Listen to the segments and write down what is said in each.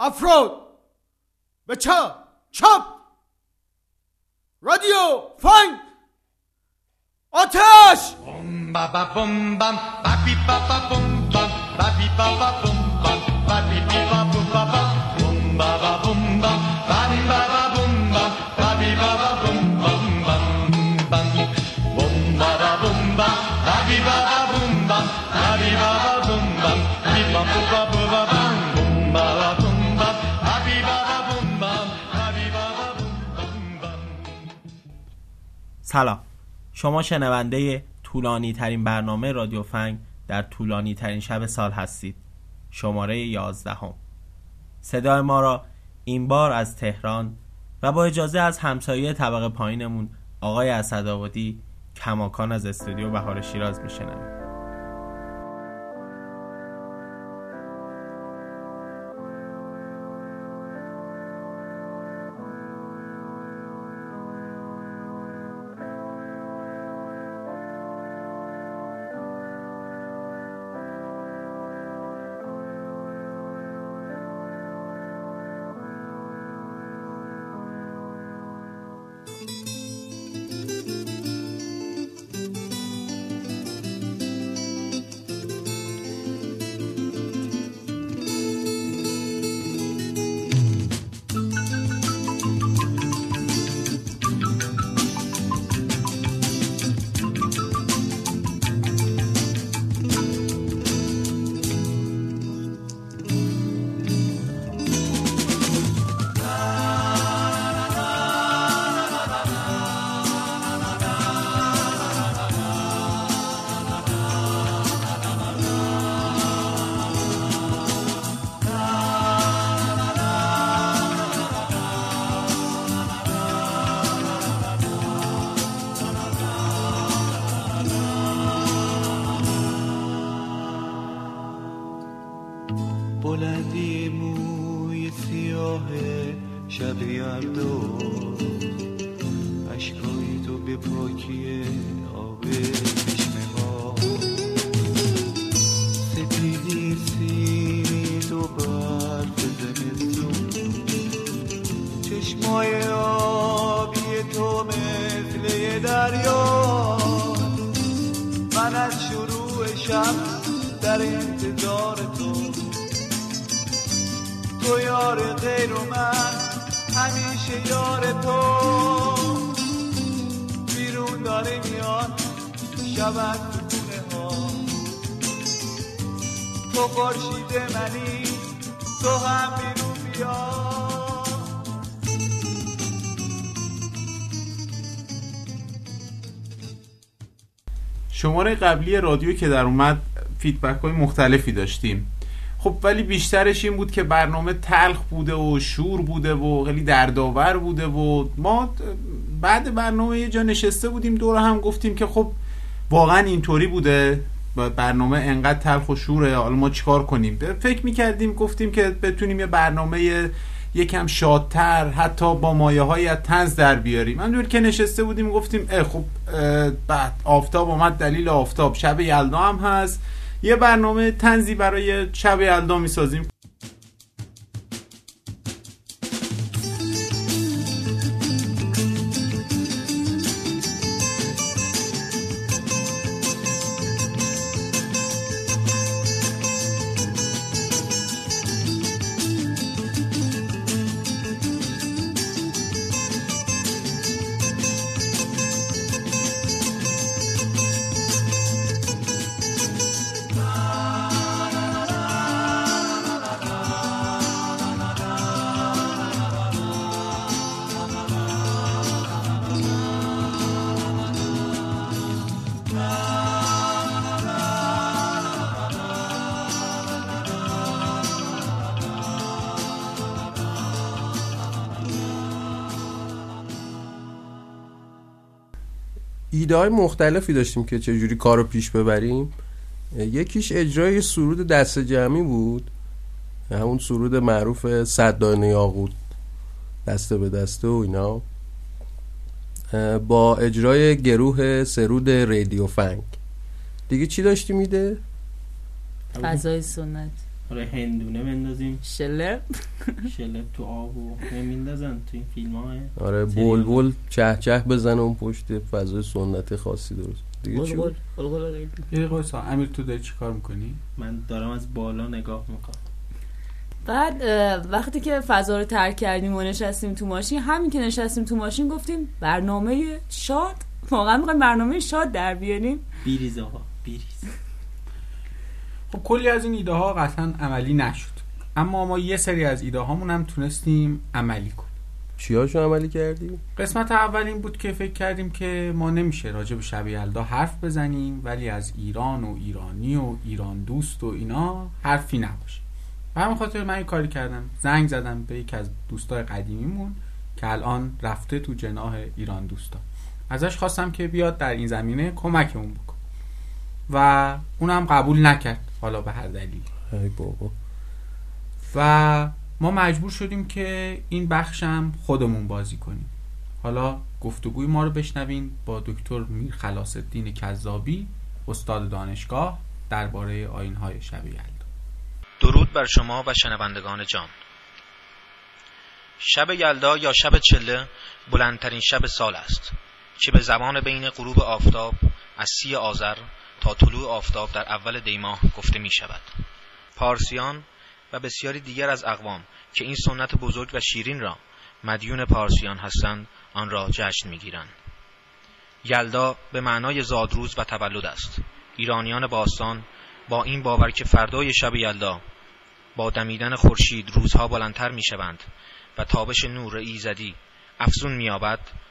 افراد به چپ چپ رادیو فنگ آتش بم با با بم بم با بی با با بم بم با بی با با سلام. شما شنونده طولانی ترین برنامه رادیو فنگ در طولانی ترین شب سال هستید. شماره 11 هم. صدای ما را این بار از تهران و با اجازه از همسایه طبقه پایینمون آقای اسدآبادی کماکان از استودیو بهار شیراز میشنویم شماره قبلی رادیو که در اومد فیدبک های مختلفی داشتیم. خب ولی بیشترش این بود که برنامه تلخ بوده و شور بوده و خیلی دردآور بوده و ما بعد برنامه یه جا نشسته بودیم دور هم گفتیم که خب واقعا اینطوری بوده. برنامه انقدر تلخ و شوره حالا ما چیکار کنیم؟ فکر می‌کردیم گفتیم که بتونیم یه برنامه یکم شادتر حتی با مایه های تنز در بیاریم همونجور که نشسته بودیم گفتیم اه خب بعد آفتاب آمد دلیل آفتاب. شب یلدا هم هست. یه برنامه تنزی برای شب یلدا می‌سازیم. ایده های مختلفی داشتیم که چجوری کار رو پیش ببریم. یکیش اجرای سرود دست جمعی بود. همون سرود معروف صد دانه یاقوت دسته به دسته و اینا. با اجرای گروه سرود رادیو فنگ. دیگه چی داشتی میده فضای سنت. آره هندونه بندازیم. شله؟ شلپ تو آب و میندازن تو این فیلم های آره بلبل چه چه بزنه اون پشت فضای سنت خاصی درست. دیگه چی بود؟ یه دقیقه وایسا. امیر تو داری چی کار می‌کنی؟ من دارم از بالا نگاه می‌کنم. بعد وقتی که فضا رو ترک کردیم و نشستیم تو ماشین همین که نشستیم تو ماشین گفتیم برنامه شاد واقعا می‌خوایم برنامه شاد در بیاریم. بیریز آقا بیریز خب کلی از این ایده ها قطعا عملی نشد. اما ما یه سری از ایده هامون هم تونستیم عملی کنیم. چیاشو عملی کردی؟ قسمت اول این بود که فکر کردیم که ما نمیشه راجع به شب یلدا حرف بزنیم ولی از ایران و ایرانی و ایران دوست و اینا حرفی نباشه. به همین خاطر من این کاری کردم. زنگ زدم به یکی از دوستای قدیمیمون که الان رفته تو جناح ایران دوستا. ازش خواستم که بیاد در این زمینه کمکمون بکن و اونم قبول نکرد. حالا به هر دلیل. ای بابا. و ما مجبور شدیم که این بخشم خودمون بازی کنیم. حالا گفتگوی ما رو بشنوین با دکتر میر خلاص الدین کذابی استاد دانشگاه درباره آینهای شب یلدا درود بر شما و شنوندگان جان. شب یلدا یا شب چله بلندترین شب سال است. که به زمان بین غروب آفتاب از سی آذر تا طلوع آفتاب در اول دیماه گفته می شود پارسیان و بسیاری دیگر از اقوام که این سنت بزرگ و شیرین را مدیون پارسیان هستند آن را جشن می گیرند. یلدا به معنای زادروز و تولد است ایرانیان باستان با این باور که فردای شب یلدا با دمیدن خورشید روزها بلندتر می شوند و تابش نور ایزدی افزون می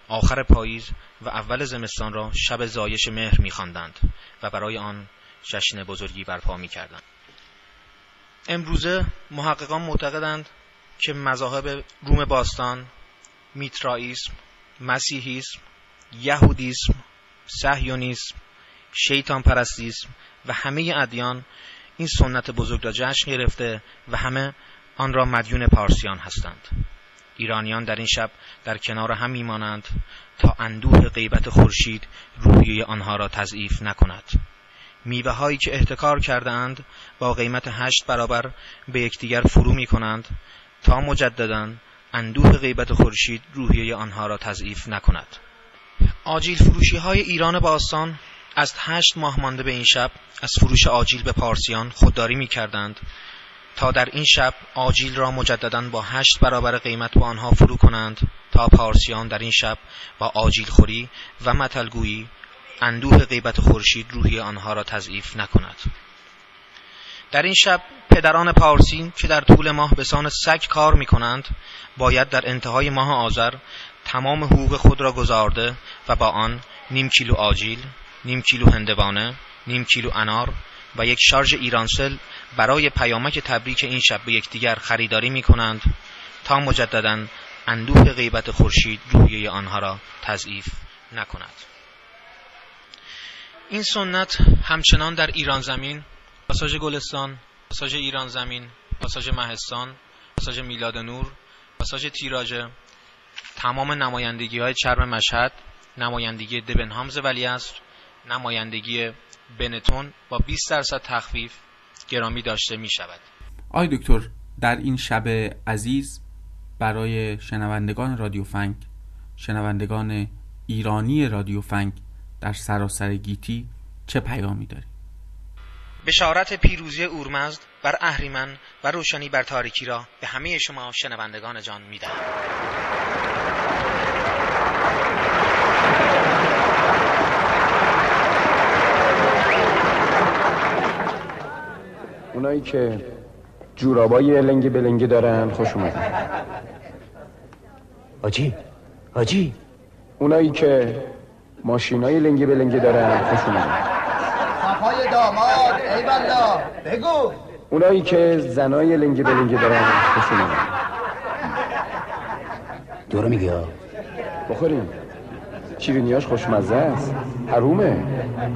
آخر پاییز و اول زمستان را شب زایش مهر می خواندند و برای آن جشن بزرگی برپا می کردند. امروزه محققان معتقدند که مذاهب روم باستان، میترائیسم، مسیحیسم، یهودیسم، صهیونیسم، شیطان پرستیسم و همه ادیان این سنت بزرگ را جشن گرفته و همه آن را مدیون پارسیان هستند ایرانیان در این شب در کنار هم میمانند تا اندوه غیبت خورشید روحیه آنها را تضعیف نکند. میوه هایی که احتکار اند با قیمت هشت برابر به یکدیگر فرو می کنند تا مجددا اندوه غیبت خورشید روحیه آنها را تضعیف نکند. آجیل فروشی های ایران باستان از هشت ماه مانده به این شب از فروش آجیل به پارسیان خودداری می کردند تا در این شب آجیل را مجددا با هشت برابر قیمت با آنها فرو کنند تا پارسیان در این شب با آجیل خوری و متلگویی اندوه غیبت خورشید روحی آنها را تضعیف نکند. در این شب پدران پارسی که در طول ماه به سان سگ کار می کنند باید در انتهای ماه آذر تمام حقوق خود را گزارده و با آن نیم کیلو آجیل، نیم کیلو هندوانه، نیم کیلو انار و یک شارژ ایرانسل برای پیامک تبریک این شب به یکدیگر خریداری می کنند تا مجددا اندوه غیبت خورشید روحیه آنها را تضعیف نکند. این سنت همچنان در ایران زمین پاساژ گلستان پاساژ ایران زمین پاساژ مهستان پاساژ میلاد نور پاساژ تیراژه تمام نمایندگی های چرم مشهد نمایندگی دبنهامز ولیعصر نمایندگی بنتون با 20 درصد تخفیف گرامی داشته می شود آی دکتر در این شب عزیز برای شنوندگان رادیو فنگ شنوندگان ایرانی رادیو فنگ در سراسر گیتی چه پیامی داری؟ بشارت پیروزی اورمزد بر اهریمن و روشنی بر تاریکی را به همه شما شنوندگان جان می اونایی که جورابای لنگ بلنگی دارن خوش اومدن. آجی آجی. اونایی که ماشینای لنگی بلنگی دارن خوش اومدن. صفای داماد ای والله بگو. اونایی که زنای لنگی بلنگی دارن خوش اومدن. دورو میگی ها. بخوریم. شیرینیاش خوشمزه است حرومه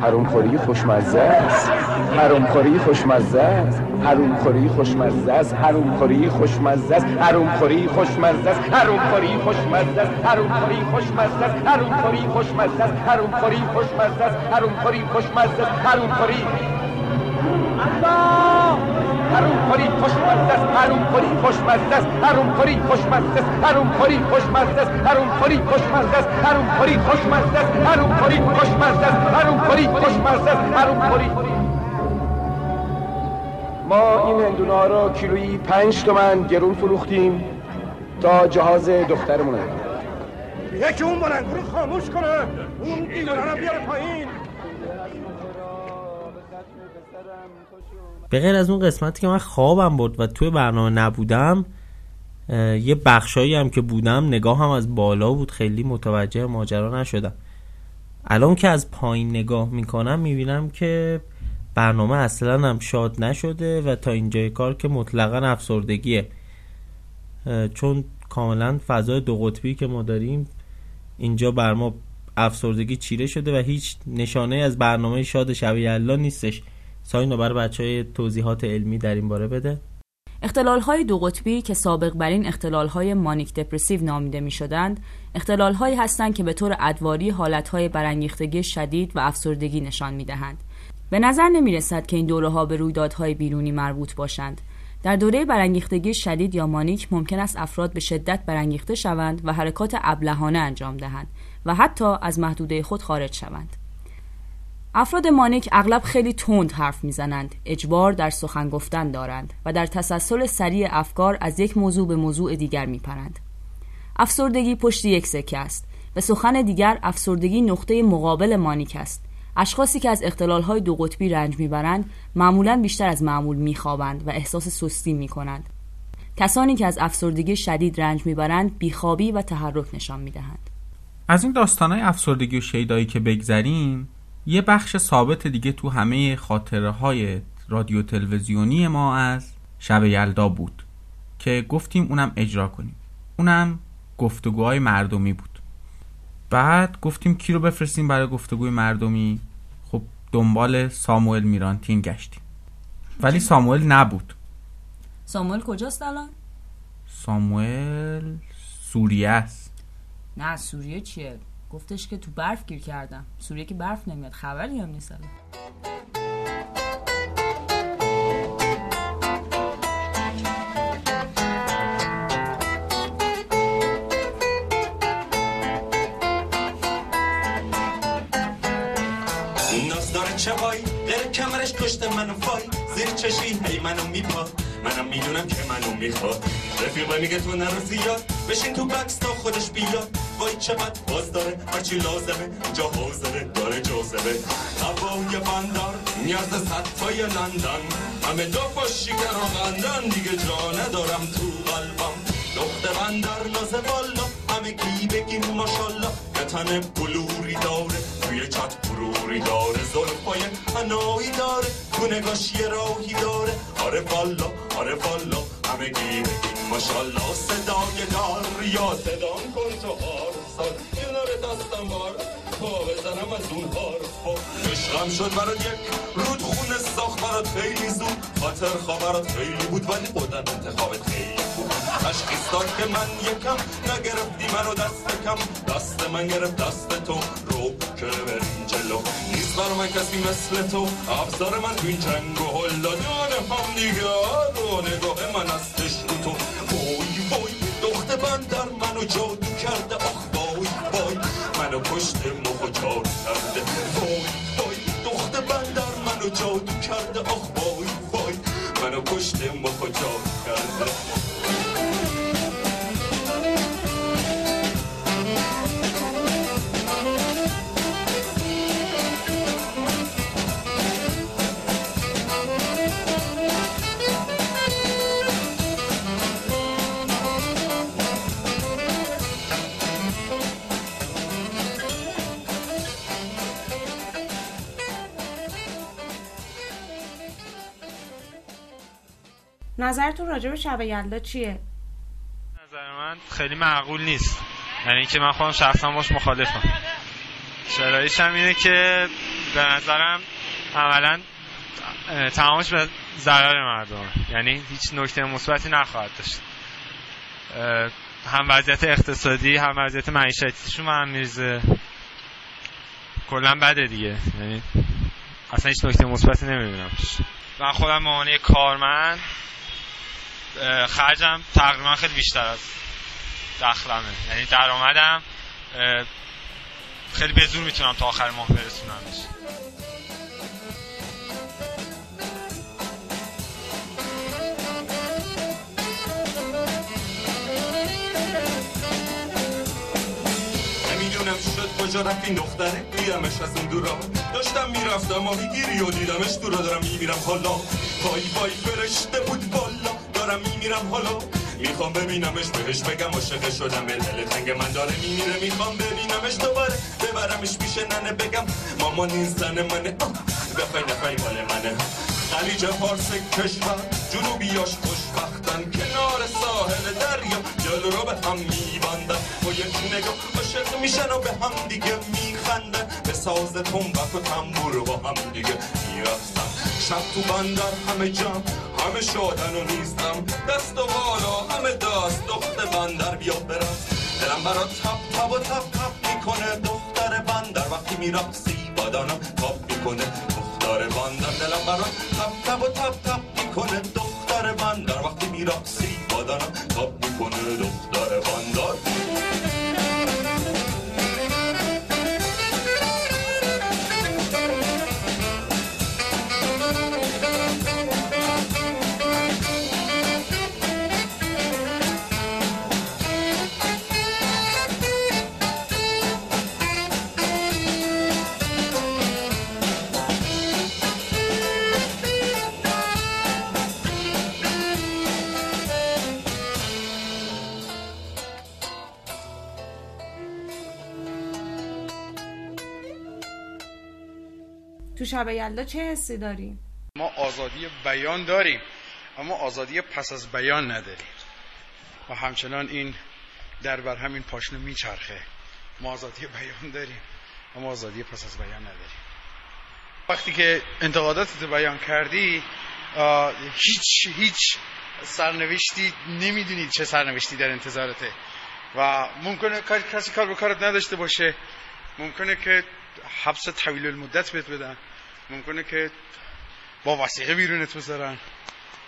حروم خوری خوشمزه است حروم خوری خوشمزه است حروم خوری خوشمزه است حروم خوری خوشمزه است حروم خوری خوشمزه است حروم خوری خوشمزه است حروم خوری خوشمزه است حروم خوری خوشمزه است حروم خوری خوشمزه است حروم خوری خوشمزه است حروم خوری الله حروم خوری خوشمزه است حروم خوری خوشمزه است حروم خوری خوشمزه است حروم خوری خوشمزه است حروم خوری خوشمزه است حروم خوری خوشمزه است حروم خوری خوشمزه است حروم خوری خوشمزه است حروم خوری. ما این هندونا رو کیلویی پنج تومن گرون فروختیم تا جهاز دخترمون یکی اون بلنگو رو خاموش کنه. اون دیواره رو بیاره پایین. به غیر از اون قسمتی که من خوابم برد و توی برنامه نبودم یه بخشایی هم که بودم نگاه هم از بالا بود خیلی متوجه ماجرا نشدم. الان که از پایین نگاه می‌کنم می‌بینم که برنامه اصلا هم شاد نشده و تا اینجای کار که مطلقا افسردگیه. چون کاملا فضای دو قطبی که ما داریم اینجا بر ما افسردگی چیره شده و هیچ نشانه از برنامه شاد شب یلدا نیستش. ساینا برای بچه های توضیحات علمی در این باره بده. اختلال های دو قطبی که سابق بر این اختلال های مانیک دپرسیو نامیده می شدند اختلال هایی هستند که به طور ادواری حالت های برانگیختگی شدید و افسردگی نشان می دهند به نظر نمی رسد که این دوره ها به رویدادهای بیرونی مربوط باشند. در دوره برانگیختگی شدید یا مانیک ممکن است افراد به شدت برانگیخته شوند و حرکات ابلهانه انجام دهند و حتی از محدوده خود خارج شوند. افراد مانیک اغلب خیلی تند حرف می‌زنند اجبار در سخن گفتن دارند و در تسلسل سریع افکار از یک موضوع به موضوع دیگر میپرند. افسردگی پشت یک سکه است. به سخن دیگر افسردگی نقطه مقابل مانیک است. اشخاصی که از اختلالهای دو قطبی رنج می‌برند معمولا بیشتر از معمول میخوابند و احساس سستی می‌کنند. کسانی که از افسردگی شدید رنج می‌برند بیخوابی و تحرک نشان می‌دهند. از این داستانهای افسردگی و شیدایی که بگذریم یه بخش ثابت دیگه تو همه خاطره های رادیو تلویزیونی ما از شب یلدا بود که گفتیم اونم اجرا کنیم. اونم گفتگوهای مردمی بود. بعد گفتیم کی رو بفرستیم برای گفتگوی مردمی؟ خب دنبال ساموئل میرانتین گشتیم. ولی ساموئل نبود. ساموئل کجاست الان؟ ساموئل سوریه است. نه سوریه چیه؟ گفتش که تو برف گیر کردم. سوریه که برف نمیاد. خبری هم نیست داره چه وای غیر کمرش کشته منو وای زیر چشی هی منو میپا منم می‌دونم که منو می‌خواد. رفیقه میگه تو نرو زیاد. بشین تو بکس تا خودش بیاد. وای چقدر باز داره. هرچی لازمه. جا حاضره. داره جاذبه. هوای بندر. نیاز صد تای لندن. همه دو با شکر غندن دیگه جا ندارم تو قلبم. دخت بندر نازه والا. همه کی بگیم ماشالله یه تن بلوری داره توی چت بروری داره. زلفای هنایی داره تو نگاش یه راهی داره. آره والا آره والا همه گی بگیم ماشالله صدای دار یا صدام کن تو هار سال کنار دستم بار بزنم از اون حرفا عشقم شد برات یک رود خونه ساخت برات خیلی زود. خاطر خواه خیلی بود ولی خودم انتخابت خیلی بود تشخیص داد که من یکم نگرفتی منو دست کم. دست من گرفت دست تو رو که بریم جلو؟ نیست بر من کسی مثل تو. افزار من تو این جنگ و هلا دانه هم دیگه. رو نگاه من هستش تو. وای وای دخت بندر منو جادو کرده. آخ وای وای منو پشت کرده. وای وای دخت بندر منو جادو کرده آخ وای وای منو پشت مخ و جادو کرده. نظرتون راجع به شب یلدا چیه؟ نظر من خیلی معقول نیست. یعنی اینکه من خودم شخصا باش مخالفم. چراییش هم اینه که به نظرم عملا تمامش به ضرر مردم یعنی هیچ نکته مثبتی نخواهد داشت. هم وضعیت اقتصادی هم وضعیت معیشتیشون هم میرزه کلا بده دیگه. یعنی اصلا هیچ نکته مثبتی نمی‌بینم. من خودم یک کارمند خرجم تقریبا خیلی بیشتر از دخلمه. یعنی درآمدم خیلی به زور می‌تونم تا آخر ماه برسونمش نمی‌دونم شد کجا رفت دختره دیدمش از اون دورا. داشتم می‌رفتم ماهی گیری و دیدمش دورا. دارم میمیرم حالا. وای وای فرشته بود بالا دارم میمیرم حالا. می‌خوام ببینمش بهش بگم عاشق شدم. دل تنگ من داره میمیره. می‌خوام ببینمش دوباره. ببرمش پیش ننه بگم مامان این زن منه. بخوای نخوای مال منه. خلیج فارس کشور جنوبیاش خوشبختن. کنار ساحل دریا جلو رو به هم میبندن. با یک نگاه عاشق میشن و به هم دیگه میخندن. به ساز تنبک و تنبور با هم دیگه می‌رفتن. شب تو بندر همه جمع همه شادن و نیستم. دست و بالا همه دست دختر بندر بیا برم. دلم برا تپ تپ و تپ تپ می‌کنه. دختر بندر وقتی میرقصی بدنم تاپ می‌کنه. دختر بندر دلم برا تپ تپ و تپ تپ می‌کنه. دختر بندر وقتی میرقصی بدنم تاپ می‌کنه. دختر شب یلدا چه حسی داری؟ ما آزادی بیان داریم اما آزادی پس از بیان نداریم. و همچنان این در بر همین پاشنه میچرخه. ما آزادی بیان داریم اما آزادی پس از بیان نداریم. وقتی که انتقاداتت بیان کردی هیچ هیچ سرنوشتی نمی‌دونید چه سرنوشتی در انتظارته. و ممکنه کسی کار به کارت نداشته باشه. ممکنه که حبس طویل المدت بهت بدن. ممکنه که با وسیقه بیرونت بذارن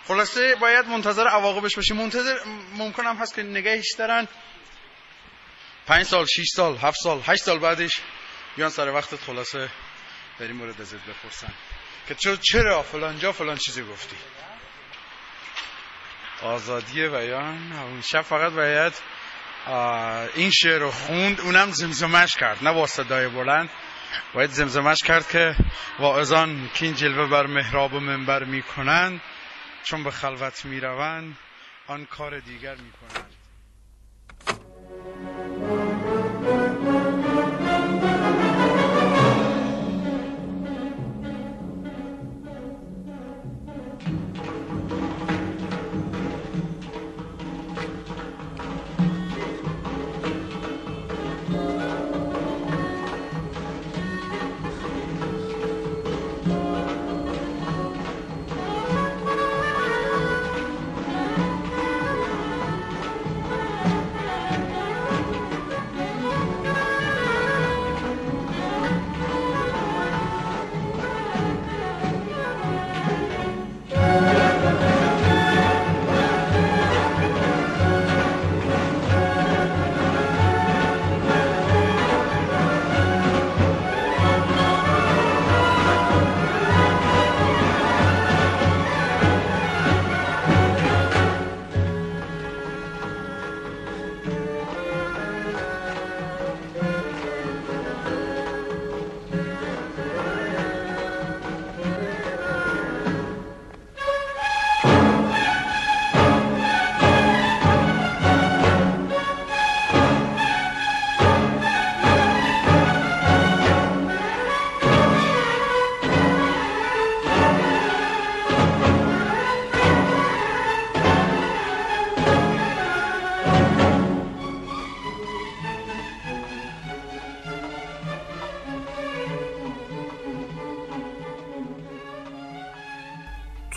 خلاصه باید منتظر عواقبش باشی. منتظر ممکن هم هست که نگهش دارن. پنج سال شیش سال هفت سال هشت سال بعدش بیان سر وقتت. خلاصه در این مورد ازت بپرسن. که چرا چرا فلان جا فلان چیزی گفتی؟ آزادی بیان. اون شب فقط باید این شعر رو خوند. اونم زمزمش کرد. نه با صدای بلند. باید زمزمش کرد که واعظان که این جلوه بر محراب و منبر می‌کنند چون به خلوت می‌روند آن کار دیگر می‌کنند.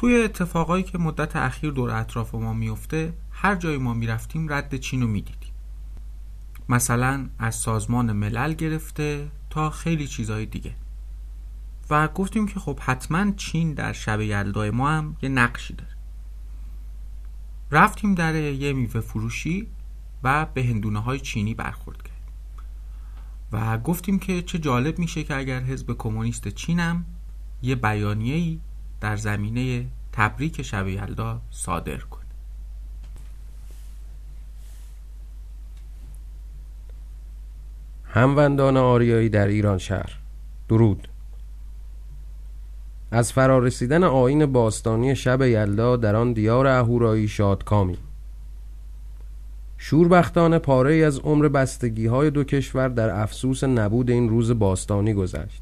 توی اتفاقایی که مدت اخیر دور اطراف ما میفته هر جایی ما می‌رفتیم رد چین رو می‌دیدیم. مثلا از سازمان ملل گرفته تا خیلی چیزهای دیگه. و گفتیم که خب حتما چین در شب یلدای ما هم یه نقشی داره. رفتیم در یه میوه فروشی و به هندونه های چینی برخورد کردیم. و گفتیم که چه جالب میشه که اگر حزب کمونیست چینم یه بیانیه‌ای در زمینه تبریک شب یلدا صادر کنه هموندان آریایی در ایران شهر درود. از فرارسیدن آین باستانی شب یلدا در آن دیار اهورایی شادکامی شوربختانه پاره ای از عمر بستگی های دو کشور در افسوس نبود این روز باستانی گذشت.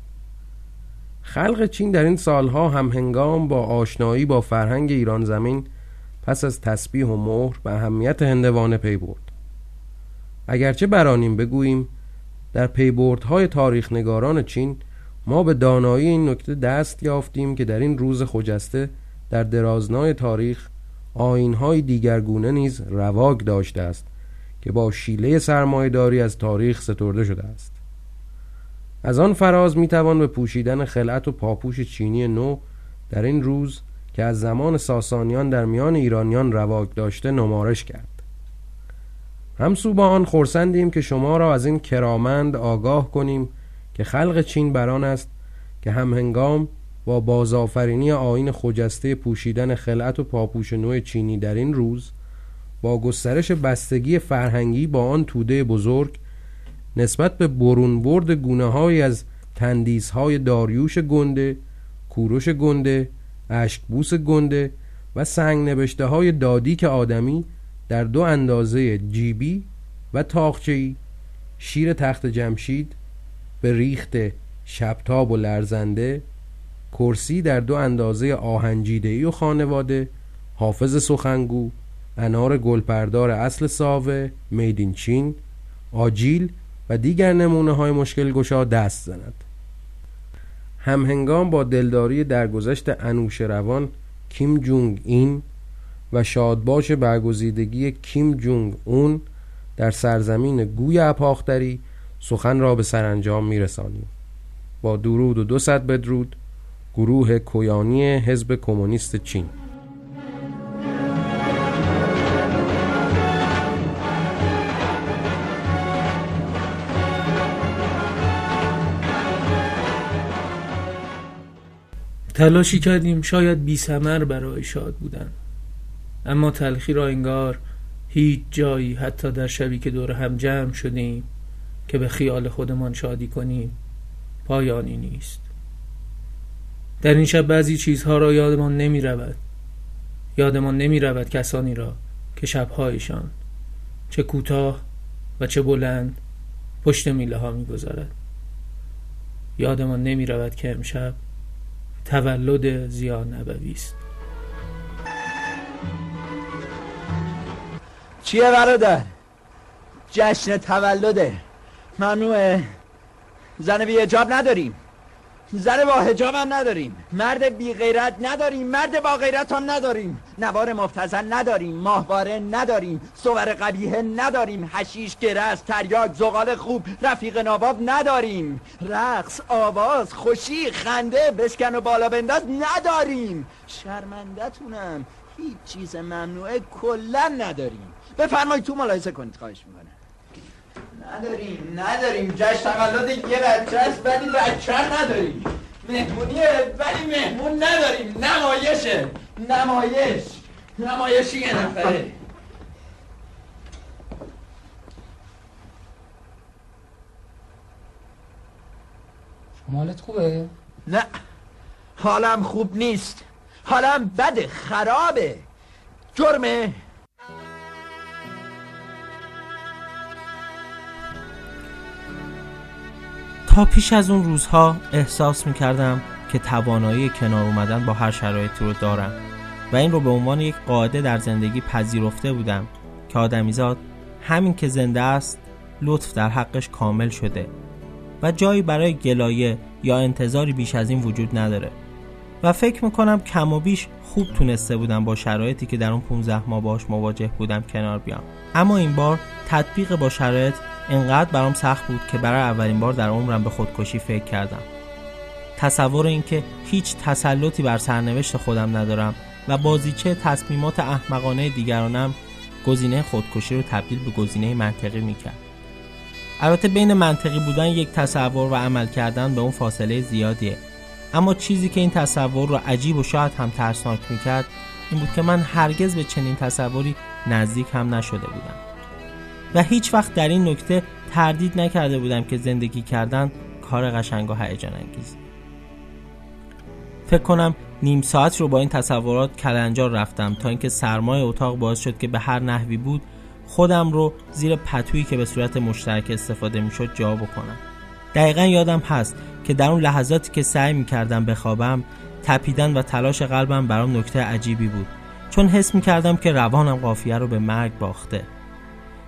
خلق چین در این سالها هم هنگام با آشنایی با فرهنگ ایران زمین پس از تسبیح و مهر به اهمیت هندوانه پی برد. اگرچه برانیم بگوییم در پیبردهای تاریخ نگاران چین ما به دانایی این نکته دست یافتیم که در این روز خجسته در درازنای تاریخ آینهای دیگرگونه نیز رواگ داشته است که با شیله سرمایهداری از تاریخ سترده شده است. از آن فراز می‌توان به پوشیدن خلعت و پاپوش چینی نو در این روز که از زمان ساسانیان در میان ایرانیان رواگ داشته نمارش کرد. همسو با آن خورسندیم که شما را از این کرامند آگاه کنیم که خلق چین بران است که هم هنگام با بازآفرینی آین خجسته پوشیدن خلعت و پاپوش نو چینی در این روز با گسترش بستگی فرهنگی با آن توده بزرگ نسبت به برون برد گونه های از تندیس های داریوش گنده کوروش گنده اشکبوس گنده و سنگ نبشته های دادی که آدمی در دو اندازه جیبی و تاخچهی شیر تخت جمشید به ریخت شبتاب و لرزنده کرسی در دو اندازه آهنجیدهی و خانواده حافظ سخنگو انار گلپردار اصل ساوه میدین چین آجیل و دیگر نمونه های مشکل گشا دست زند. همهنگام با دلداری درگذشت انوش روان کیم جونگ این و شادباش برگزیدگی کیم جونگ اون در سرزمین گوی اپاختری سخن را به سرانجام میرسانیم. با درود و دو صد بدرود گروه کویانی حزب کمونیست چین. تلاشی کردیم شاید بی سمر برای شاد بودن. اما تلخی را انگار هیچ جایی حتی در شبی که دور هم جمع شدیم که به خیال خودمان شادی کنیم پایانی نیست. در این شب بعضی چیزها را یادمان نمی رود. یادمان نمی رود کسانی را که شبهایشان چه کوتاه و چه بلند پشت میله ها می گذارد یادمان نمی رود که امشب تولد زیا نبوی است. چیه برادر؟ جشن تولده. ممنوعه. زن بی هجاب نداریم. زن با هجاب هم نداریم. مرد بی غیرت نداریم. مرد با غیرت هم نداریم. نوار مفتزن نداریم. ماهواره نداریم. صور قبیه نداریم. حشیش گرس تریاک زغال خوب رفیق نواب نداریم. رقص آواز خوشی خنده بشکن و بالا بنداز نداریم. شرمندتونم هیچ چیز ممنوعه کلا نداریم. بفرمایید تو ملاحظه کنید. خواهش می‌کنم. نداریم نداریم. جشن تولد یه بچه است ولی بچه نداریم. مهمونیه ولی مهمون نداریم. نمایشه نمایش. نمایشی یه نفره. مالت خوبه؟ نه. حالم خوب نیست. حالم بده خرابه. جرمه. تا پیش از اون روزها احساس می‌کردم که توانایی کنار اومدن با هر شرایطی رو دارم و این رو به عنوان یک قاعده در زندگی پذیرفته بودم که آدمیزاد همین که زنده است لطف در حقش کامل شده و جایی برای گلایه یا انتظاری بیش از این وجود نداره و فکر می‌کنم کم و بیش خوب تونسته بودم با شرایطی که در اون 15 ماه باش مواجه بودم کنار بیام. اما این بار تطبیق با شرایط انقدر برام سخت بود که برای اولین بار در عمرم به خودکشی فکر کردم. تصور اینکه هیچ تسلطی بر سرنوشت خودم ندارم و بازیچه تصمیمات احمقانه دیگرانم گزینه خودکشی رو تبدیل به گزینه منطقی می‌کرد. البته بین منطقی بودن یک تصور و عمل کردن به اون فاصله زیادیه. اما چیزی که این تصور رو عجیب و شاید هم ترسناک می‌کرد این بود که من هرگز به چنین تصوری نزدیک هم نشده بودم. و هیچ وقت در این نکته تردید نکرده بودم که زندگی کردن کار قشنگ و هیجان انگیز. فکر کنم نیم ساعت رو با این تصورات کلنجار رفتم تا اینکه سرمای اتاق باعث شد که به هر نحوی بود خودم رو زیر پتویی که به صورت مشترک استفاده می‌شد جا بکنم. دقیقا یادم هست که در اون لحظاتی که سعی می‌کردم بخوابم تپیدن و تلاش قلبم برام نکته عجیبی بود. چون حس می‌کردم که روانم قافیه رو به مرگ باخته.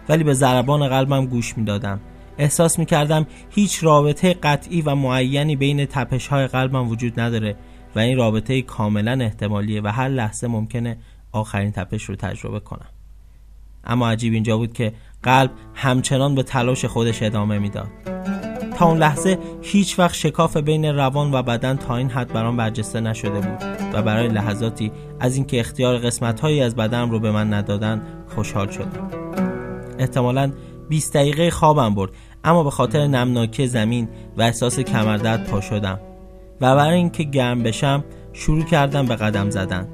ولی به ضربان قلبم گوش می‌دادم. احساس می‌کردم هیچ رابطه قطعی و معینی بین تپش های قلبم وجود نداره و این رابطه کاملا احتمالیه و هر لحظه ممکنه آخرین تپش رو تجربه کنم. اما عجیب اینجا بود که قلب همچنان به تلاش خودش ادامه می‌داد. تا اون لحظه هیچ وقت شکاف بین روان و بدن تا این حد برام برجسته نشده بود و برای لحظاتی از اینکه اختیار قسمتهایی از بدنم رو به من ندادن خوشحال شدم. احتمالا 20 دقیقه خوابم برد. اما به خاطر نمناکی زمین و احساس کمردرد پا شدم و برای اینکه گرم بشم شروع کردم به قدم زدن.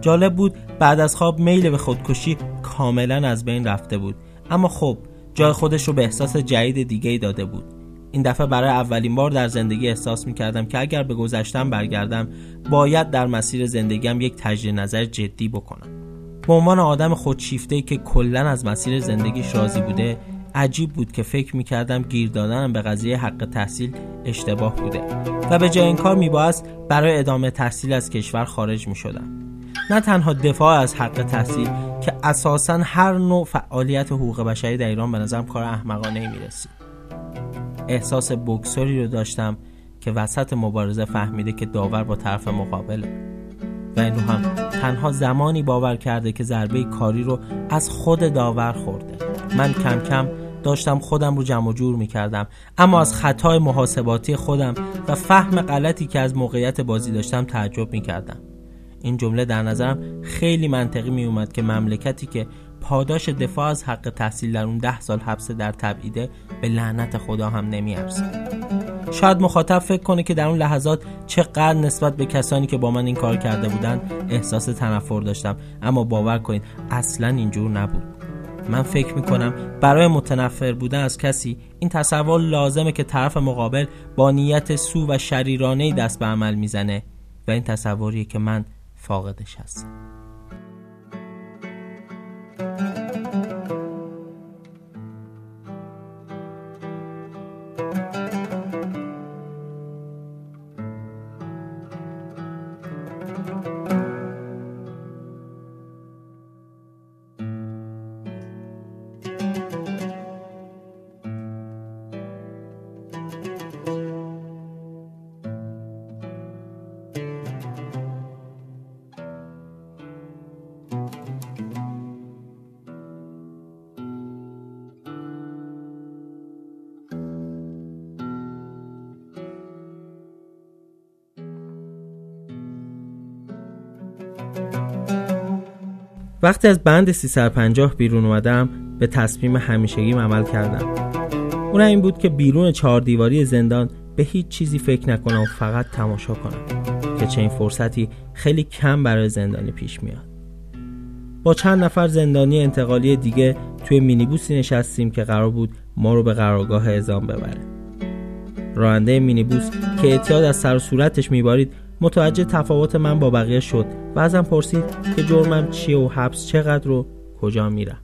جالب بود بعد از خواب میل به خودکشی کاملا از بین رفته بود. اما خب جای خودش رو به احساس جدید دیگه داده بود. این دفعه برای اولین بار در زندگی احساس می کردم که اگر به گذشتم برگردم باید در مسیر زندگیم یک تجدید نظر جدی بکنم. به عنوان آدم خودشیفته که کلا از مسیر زندگیش راضی بوده عجیب بود که فکر می کردم گیر دادنم به قضیه حق تحصیل اشتباه بوده و به جای این کار می برای ادامه تحصیل از کشور خارج می شدم نه تنها دفاع از حق تحصیل که اساسا هر نوع فعالیت حقوق بشری در ایران به نظرم کار احمقانه می رسید احساس بکسوری رو داشتم که وسط مبارزه فهمیده که داور با طرف مقابله. و این هم. تنها زمانی باور کرده که ضربه کاری رو از خود داور خورده. من کم کم داشتم خودم رو جمع جور می کردم اما از خطای محاسباتی خودم و فهم غلطی که از موقعیت بازی داشتم تعجب می کردم این جمله در نظرم خیلی منطقی می اومد که مملکتی که پاداش دفاع از حق تحصیل در اون ده سال حبس در تبعیده به لعنت خدا هم نمی شاید مخاطب فکر کنه که در اون لحظات چقدر نسبت به کسانی که با من این کار کرده بودن احساس تنفر داشتم. اما باور کنید اصلا اینجور نبود. من فکر می‌کنم برای متنفر بودن از کسی این تصور لازمه که طرف مقابل با نیت سو و شریرانه دست به عمل می‌زنه و این تصوریه که من فاقدش هستم. وقتی از بند 350 بیرون اومدم به تصمیم همیشگیم عمل کردم. اون این بود که بیرون چهار دیواری زندان به هیچ چیزی فکر نکنم و فقط تماشا کنم که چه این فرصتی خیلی کم برای زندانی پیش میاد. با چند نفر زندانی انتقالی دیگه توی مینیبوسی نشستیم که قرار بود ما رو به قرارگاه اعزام ببره. راننده مینیبوس که اعتیاد از سر و صورتش میبارید متوجه تفاوت من با بقیه شد. و ازم پرسید که جرمم چیه و حبس چقدر و کجا میرم.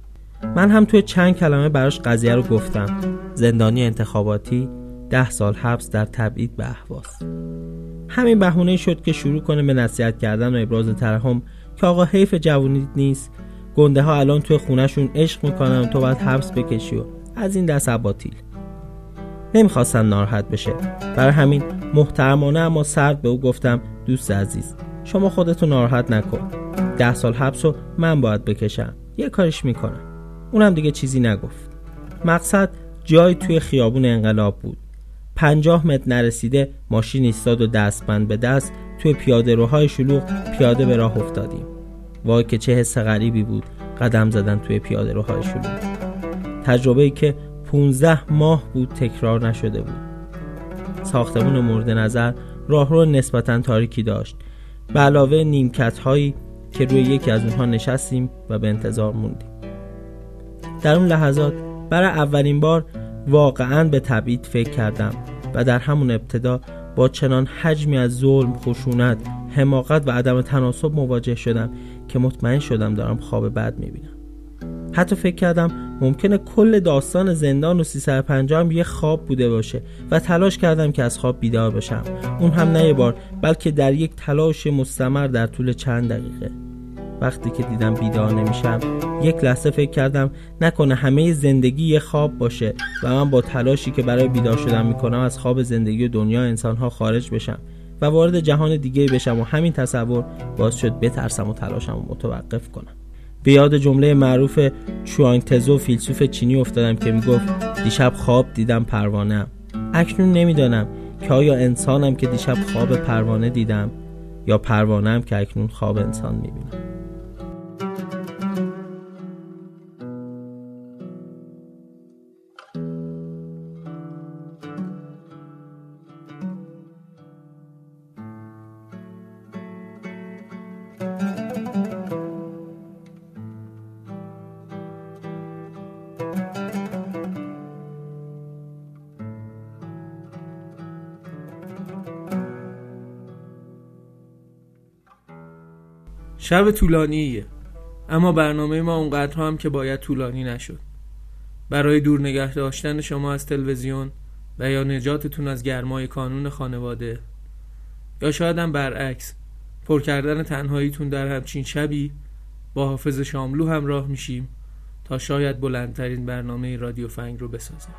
من هم توی چند کلمه براش قضیه رو گفتم. زندانی انتخاباتی ده سال حبس در تبعید به احواز. همین بهونه شد که شروع کنه به نصیحت کردن و ابراز ترحم که آقا حیف جوونیت نیست. گنده ها الان توی خونهشون عشق می‌کنن تو باید حبس بکشی و از این دست عباطیل. نمی‌خواستم ناراحت بشه. برای همین محترمانه اما سرد به او گفتم دوست عزیز شما خودتو ناراحت نکن. ده سال حبس رو من باید بکشم. یه کارش می‌کنم. اونم دیگه چیزی نگفت. مقصد جای توی خیابون انقلاب بود. پنجاه متر نرسیده ماشین ایستاد و دستبند به دست توی پیاده روهای شلوغ پیاده به راه افتادیم. وای که چه حس غریبی بود قدم زدن توی پیاده روهای شلوغ. تجربه ای که 15 ماه بود تکرار نشده بود. ساختمون مورد نظر راهرو نسبتا تاریکی داشت. به علاوه نیمکت هایی که روی یکی از اونها نشستیم و به انتظار موندیم. در اون لحظات برای اولین بار واقعا به تبعید فکر کردم و در همون ابتدا با چنان حجمی از ظلم، خشونت، حماقت و عدم تناسب مواجه شدم که مطمئن شدم دارم خواب بد می‌بینم. حتی فکر کردم ممکنه کل داستان زندان و 350 هم یه خواب بوده باشه و تلاش کردم که از خواب بیدار بشم. اون هم نه یه بار بلکه در یک تلاش مستمر در طول چند دقیقه. وقتی که دیدم بیدار نمیشم یک لحظه فکر کردم نکنه همه زندگی یه خواب باشه و من با تلاشی که برای بیدار شدن می‌کنم از خواب زندگی و دنیا انسانها خارج بشم و وارد جهان دیگه بشم و همین تصور باعث شد بترسم و تلاشم و متوقف کنم. به یاد جمله معروف چوانگ تزو فیلسوف چینی افتادم که می‌گفت دیشب خواب دیدم پروانه اکنون نمی‌دانم که آیا انسانم که دیشب خواب پروانه دیدم یا پروانه که اکنون خواب انسان می‌بینم. شب طولانیه. اما برنامه ما اونقدر هم که باید طولانی نشد. برای دور نگه داشتن شما از تلویزیون و یا نجاتتون از گرمای کانون خانواده یا شاید هم برعکس پر کردن تنهاییتون در همچین شبی با حافظ شاملو همراه میشیم تا شاید بلندترین برنامه رادیو فنگ رو بسازیم.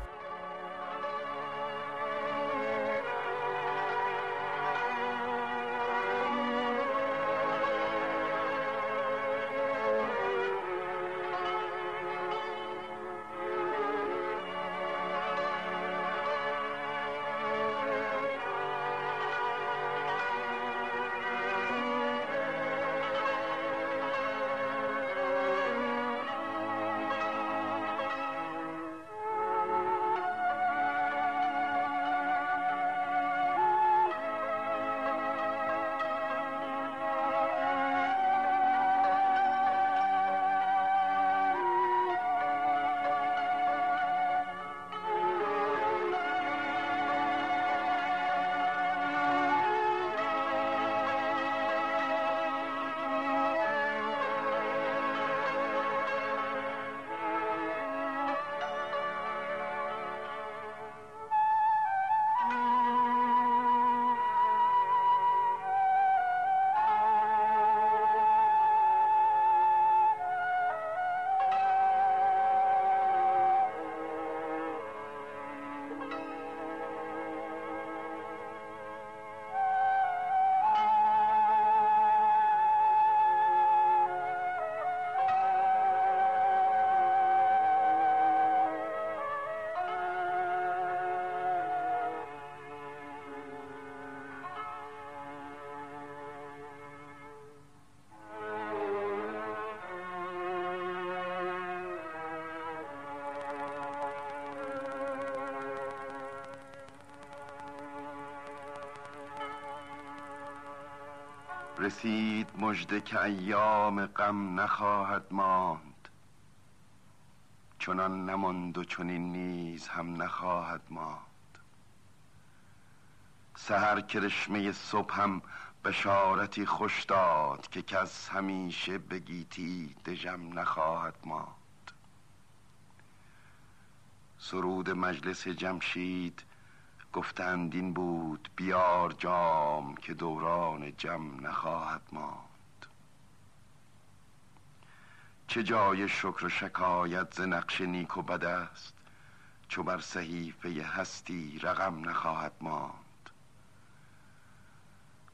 رسید مژده که ایام غم نخواهد ماند. چنان نماند و چنین نیز هم نخواهد ماند. سهر کرشمه صبح هم بشارتی خوش داد که کس همیشه بگیتی دژم نخواهد ماند. سرود مجلس جمشید گفتند این بود بیار جام که دوران جم نخواهد ماند. چه جای شکر و شکایت ز نقش نیک و بد است چو بر صحیفه هستی رقم نخواهد ماند.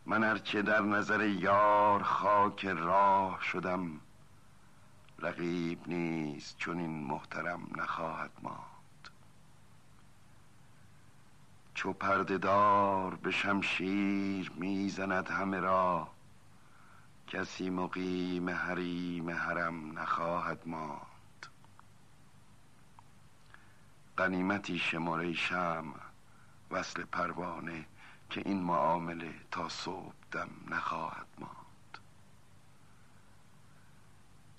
من ارچه در نظر یار خاک راه شدم رقیب نیست چون این محترم نخواهد ماند. چو پردهدار به شمشیر می‌زند همه را کسی مقیم حریم حرم نخواهد ماند. غنیمتی شماره شم وصل پروانه که این معامله تا صبح دم نخواهد ماند.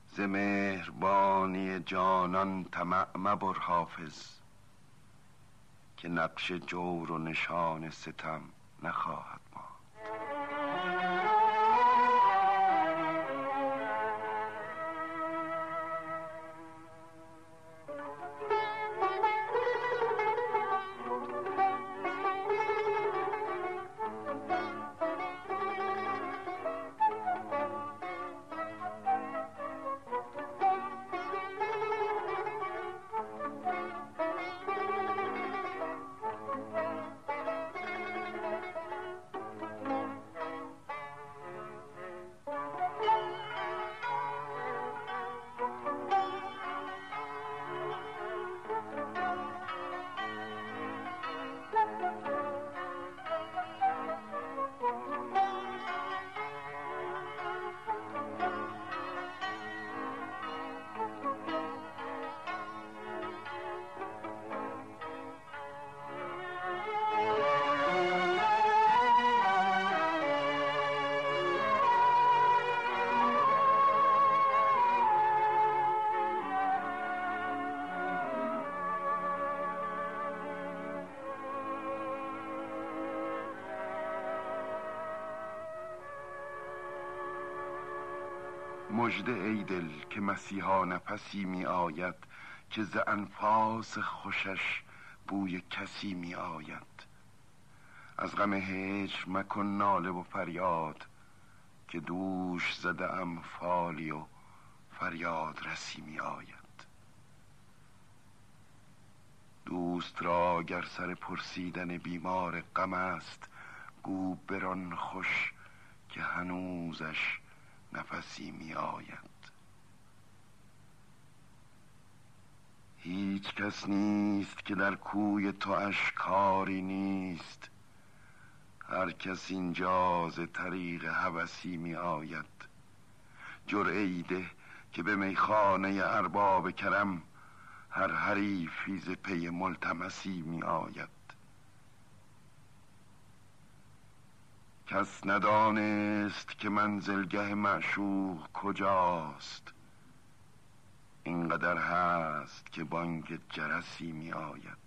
ز مهربانی جانان طمع مبر حافظ که نقش جور و نشان ستم نخواهد ماند. مژده ای دل که مسیحا نفسی می آید که ز انفاس خوشش بوی کسی می آید. از غم هجر مکن ناله و فریاد که دوش زده ام فالی و فریاد رسی می آید. دوست را گر سر پرسیدن بیمار غم است گو بران خوش که هنوزش نفسی می آید. هیچ کس نیست که در کوی تو اشکاری نیست. هر کس اینجا ز طریق هوسی می آید. جرعه ده که به میخانه ارباب کرم هر حریفی ز پی ملتمسی می آید. کس ندانست که منزلگه معشوق کجاست. اینقدر هست که بانگ جرسی می آید.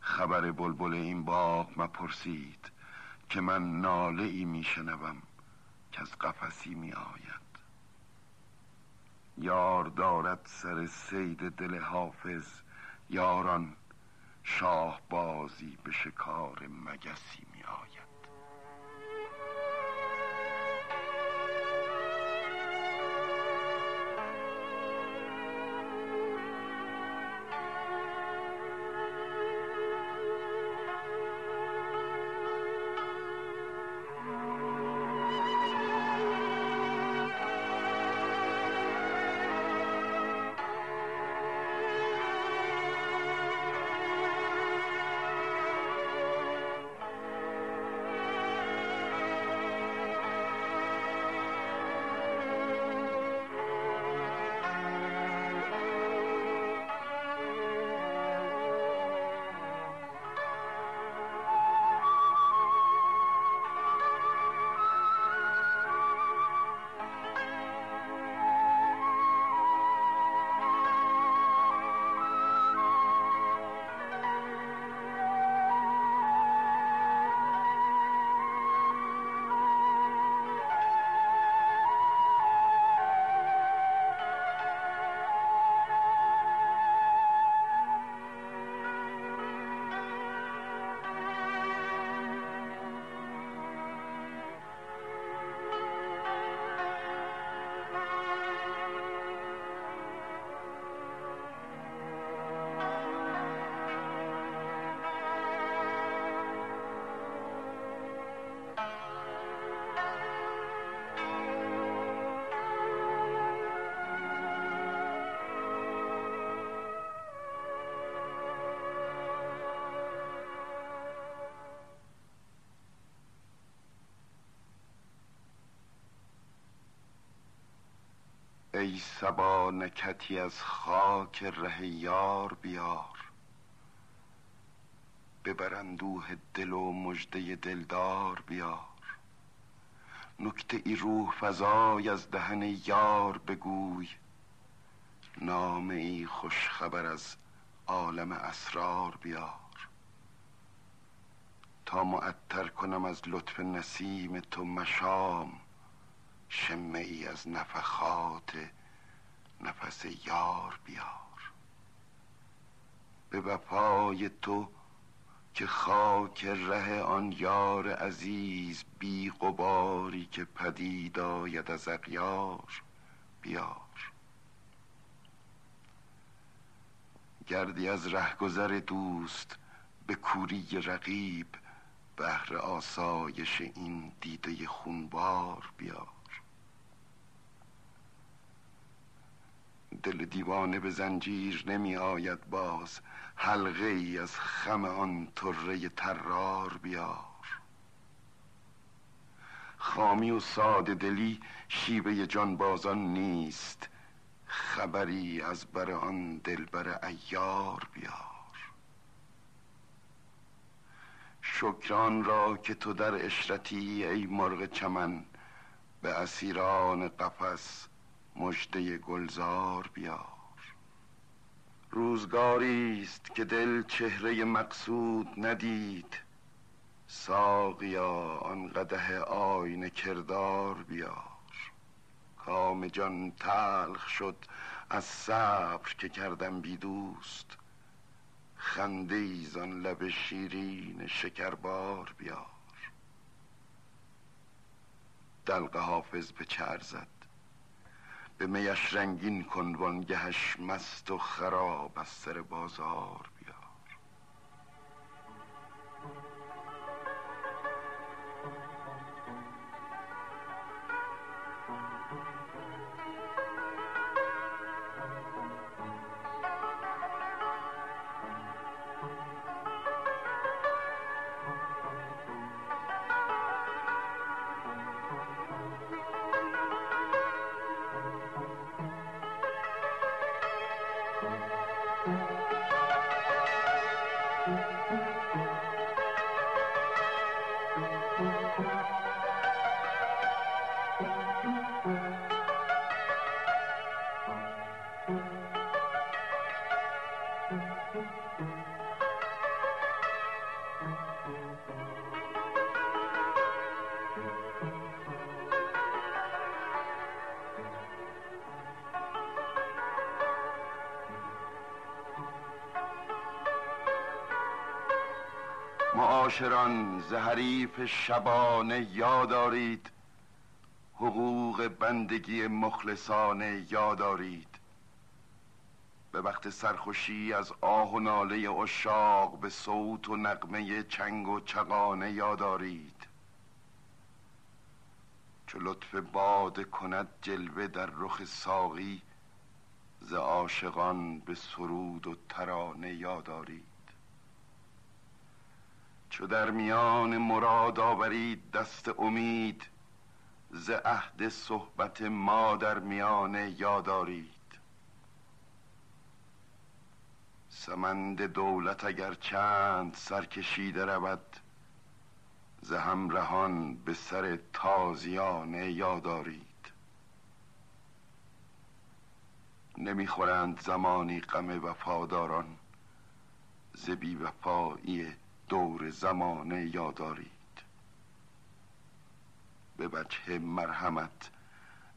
خبر بلبل این باغ مپرسید که من ناله ای می شنوم که از قفسی می آید. یار دارد سر سید دل حافظ یاران شاه بازی به شکار مگسی ای سبا نکتی از خاک ره یار بیار. ببر اندوه دل و مژده دلدار بیار. نکته ای روح فضای از دهن یار بگوی. نام ای خوش خبر از عالم اسرار بیار. تا معطر کنم از لطف نسیم تو مشام شمه ای از نفخات نفس یار بیار. به وفای تو که خاک ره آن یار عزیز بی غباری که پدید آید از اغیار بیار. گردی از رهگذر دوست به کوری رقیب بهر آسایش این دیده خونبار بیار. دل دیوانه به زنجیر نمی آید باز حلقه ای از خم آن طره ترار بیار. خامی و ساده دلی شیوه جانبازان نیست خبری از بر آن دلبر ایار بیار. شکران را که تو در اشرتی ای مرغ چمن به اسیران قفس مژده گلزار بیار. روزگاری است که دل چهره مقصود ندید. ساقیا آن قده آینه کردار بیار. کام جان تلخ شد از صبر که کردم بی دوست. خنده ای زان لب شیرین شکربار بیار. دلق حافظ به چر زد به میش رنگین کن وانگهش مست و خراب از سر بازار. حریف شبانه یادارید حقوق بندگی مخلصانه یادارید به وقت سرخوشی از آه و ناله اشاق به صوت و نقمه چنگ و چغانه یادارید چو لطف باد کند جلوه در رخ ساقی ز عاشقان به سرود و ترانه یادارید چو در میان مراد آورید دست امید ز عهد صحبت ما در میانه یادارید سمند دولت اگر چند سرکشیده رود ز همرهان به سر تازیانه یادارید نمی‌خورند زمانی غم وفاداران ز بی وفایی دور زمانه یادارید به وجه مرحمت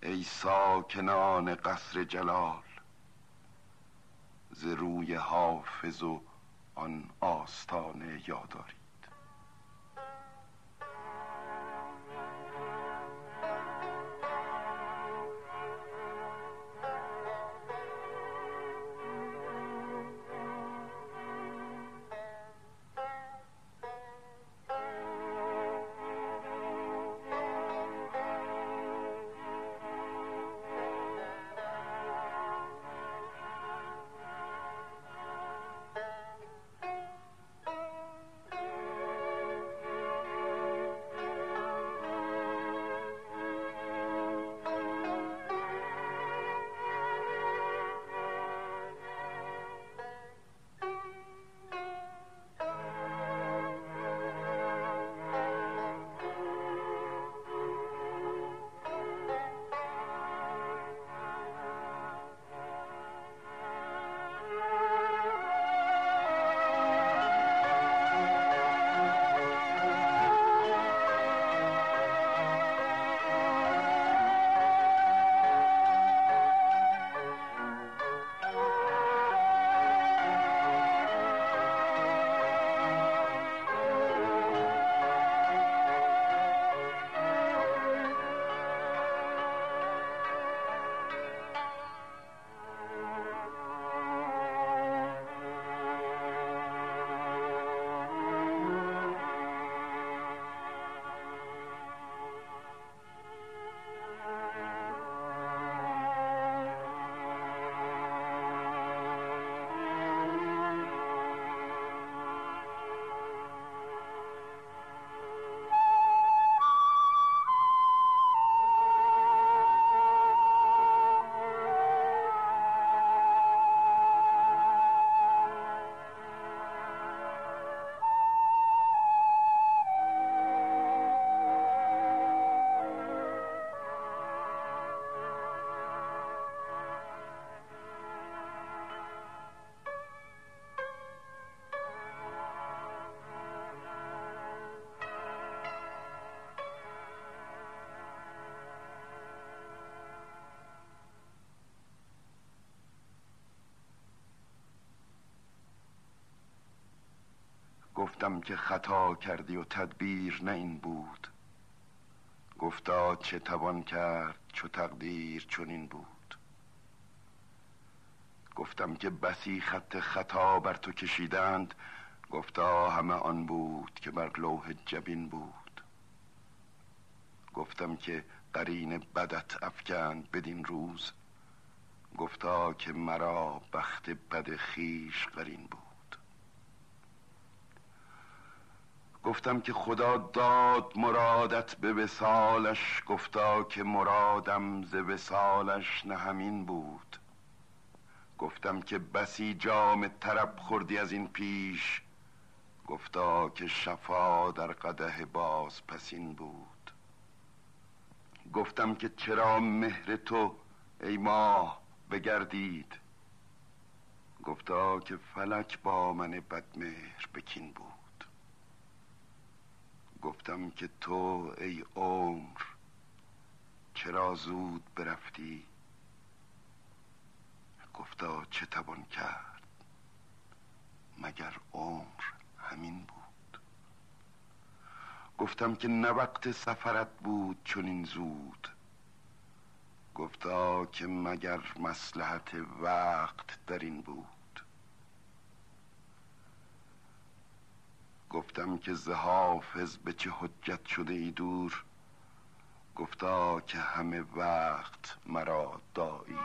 ای ساکنان قصر جلال ز روی حافظ و آن آستانه یادارید گفتم که خطا کردی و تدبیر نه این بود. گفتا چه توان کرد چو تقدیر چنین بود. گفتم که بسی خط خطا بر تو کشیدند گفتا همه آن بود که بر لوح جبین بود. گفتم که قرین بدت افکند بدین روز گفتا که مرا بخت بد خیش قرین بود. گفتم که خدا داد مرادت به وسالش گفتا که مرادم ز وسالش نه همین بود. گفتم که بسی جام طرب خوردی از این پیش گفتا که شفا در قده باز پسین بود. گفتم که چرا مهر تو ای ماه بگردید؟ گفتا که فلک با من بدمهر بکین بود. گفتم که تو ای عمر چرا زود برفتی؟ گفتا چه توان کرد مگر عمر همین بود؟ گفتم که نه وقت سفرت بود چنین زود. گفتا که مگر مسلحت وقت در این بود؟ گفتم که ز حافظ به چه حجت شده ای دور؟ گفتا که همه وقت مرا دایی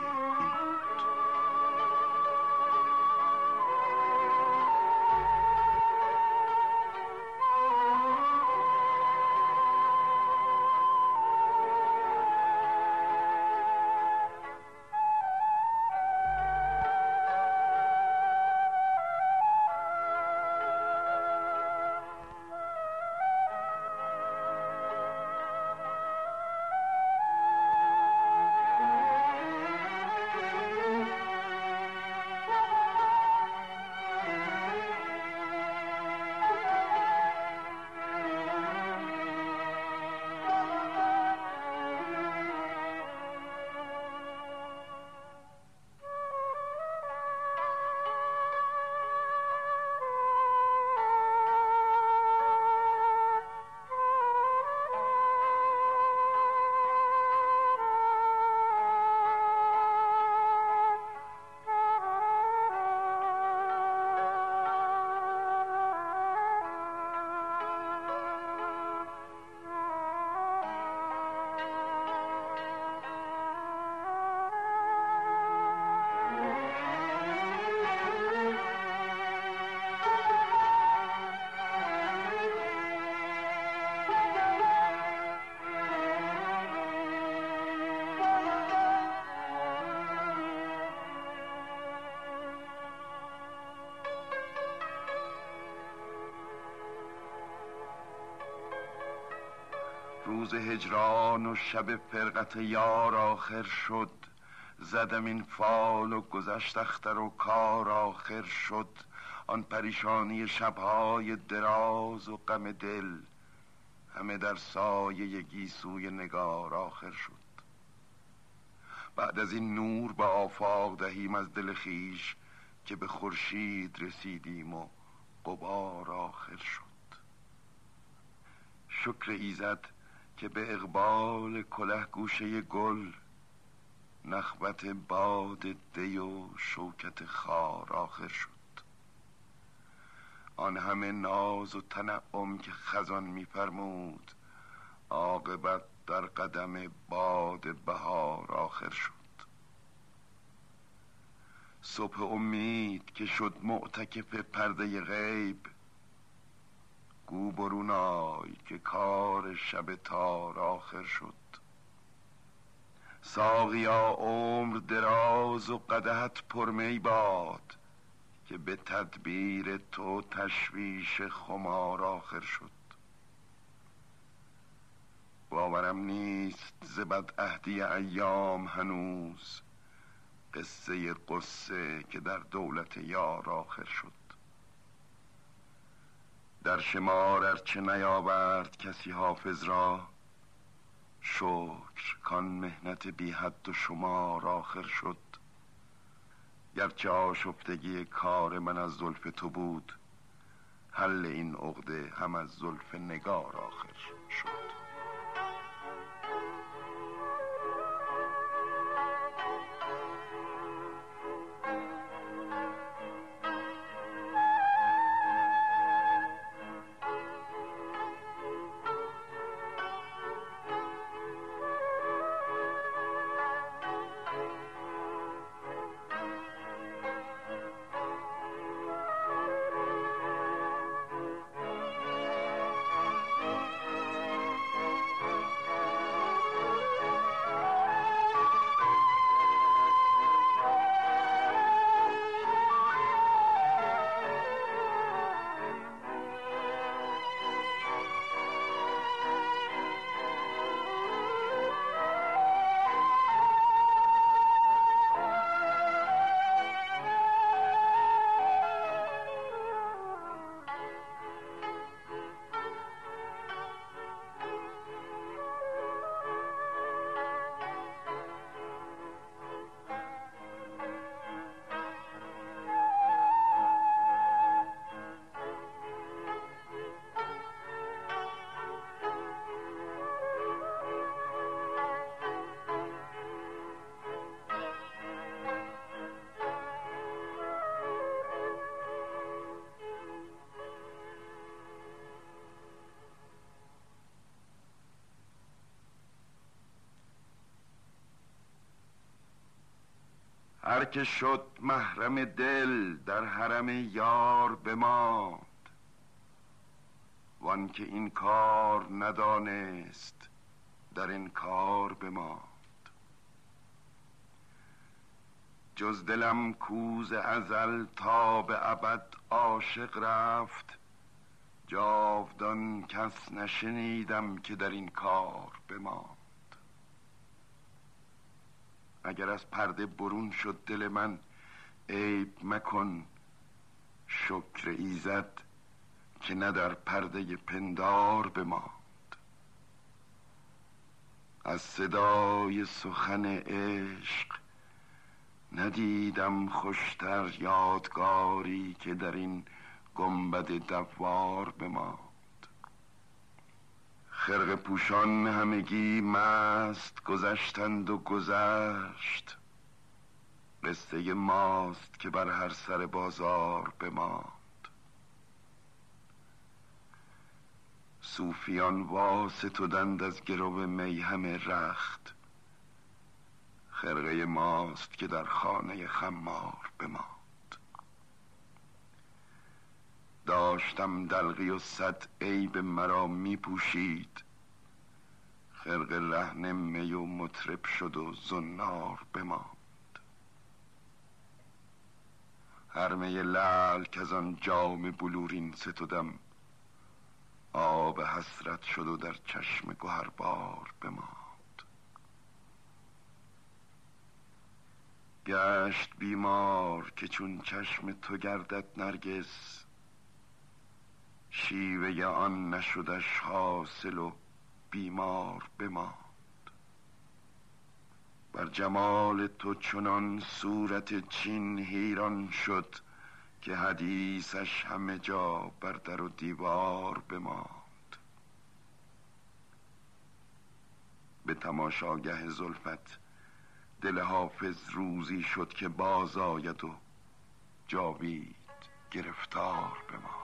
هجران و شب فرقت یار آخر شد. زدم این فال و گذشت اختر و کار آخر شد. آن پریشانی شبهای دراز و غم دل همه در سایه گیسوی نگار آخر شد. بعد از این نور به آفاق دهیم از دل خیش که به خورشید رسیدیم و قبار آخر شد. شکر ایزد که به اقبال کله گوشه گل نخبت باد دی و شوکت خار آخر شد. آن همه ناز و تنعم که خزان میفرمود عاقبت در قدم باد بهار آخر شد. صبح امید که شد معتکف پرده غیب گو برون آی که کار شب تار آخر شد. ساقیا عمر دراز و قدحت پرمی باد که به تدبیر تو تشویش خمار آخر شد. باورم نیست ز بدعهدی ایام هنوز قصه قصه که در دولت یار آخر شد. در شمار ارچه نیاورد کسی حافظ را؟ شکر کان مهنت بی حد و شمار آخر شد. گرچه آشفتگی کار من از زلف تو بود حل این عقده هم از زلف نگار آخر شد. هر که شد محرم دل در حرم یار بماند. وان که این کار ندانست در این کار بماند. جز دلم کوز ازل تا به ابد عاشق رفت جاودان کس نشنیدم که در این کار بماند. اگر از پرده برون شد دل من عیب مکن شکر ایزد که نه در پرده پندار بماند. از صدای سخن عشق ندیدم خوشتر یادگاری که در این گنبد دوار بماند. خرق پوشان همگی مست گذشتند و گذشت. قصه ماست که بر هر سر بازار بماند. صوفیان واسطدند از گرو می همه رخت. خرقه ماست که در خانه خمار بماند. داشتم دلقی و صد عیب مرا می پوشید خرق رهن می و مطرب شد و زنار بماند. هرمه لعل که از آن جام بلورین ستودم آب حسرت شد و در چشم گهربار بماند. گشت بیمار که چون چشم تو گردد نرگس شیوه آن نشدش حاصل و بیمار بماند. بر جمال تو چنان صورت چین حیران شد که حدیثش همه جا بر در و دیوار بماند. به تماشاگه زلفت دل حافظ روزی شد که باز آید و جاوید گرفتار بماند.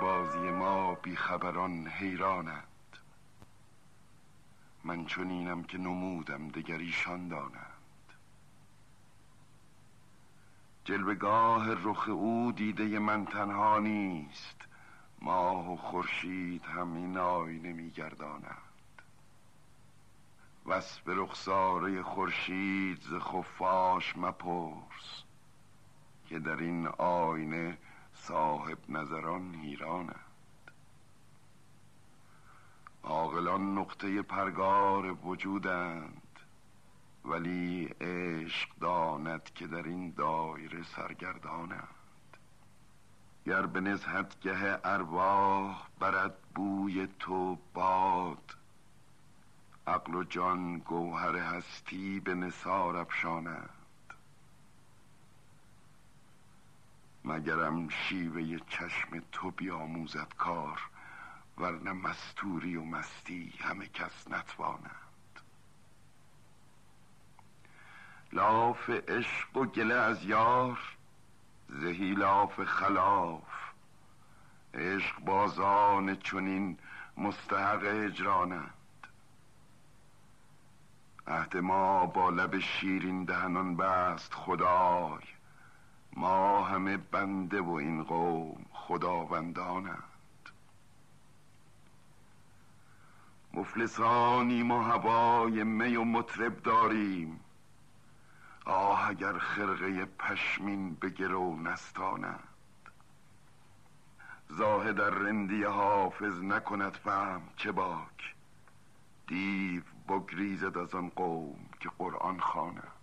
بازی ما بیخبران حیرانند. من چنینم که نمودم دگر ایشان دانند. جلوگاه رخ او دیده من تنها نیست. ماه و خورشید هم این آینه میگردانند وصف رخساره خورشید ز خفاش مپرس که در این آینه صاحب نظران حیرانند عاقلان نقطه پرگار وجودند ولی عشق داند که در این دایره سرگردانند. گر به نزهتگه ارواح برد بوی تو باد عقل و جان گوهر هستی به نثار افشانند. مگرم شیوه چشم تو بیاموزد کار ورنه مستوری و مستی همه کس نتوانند لاف عشق و گله از یار زهی لاف خلاف. عشق بازان چنین مستحق اجرانند. عهد ما با لب شیرین دهنان بست خدای. ما همه بنده و این قوم خداوندانند. مفلسانیم و هوای می و مطرب داریم. آه اگر خرقه پشمین به گرو نستانند. زاهد در رندی حافظ نکند فهم چه باک. دیو بگریزد از آن قوم که قرآن خوانند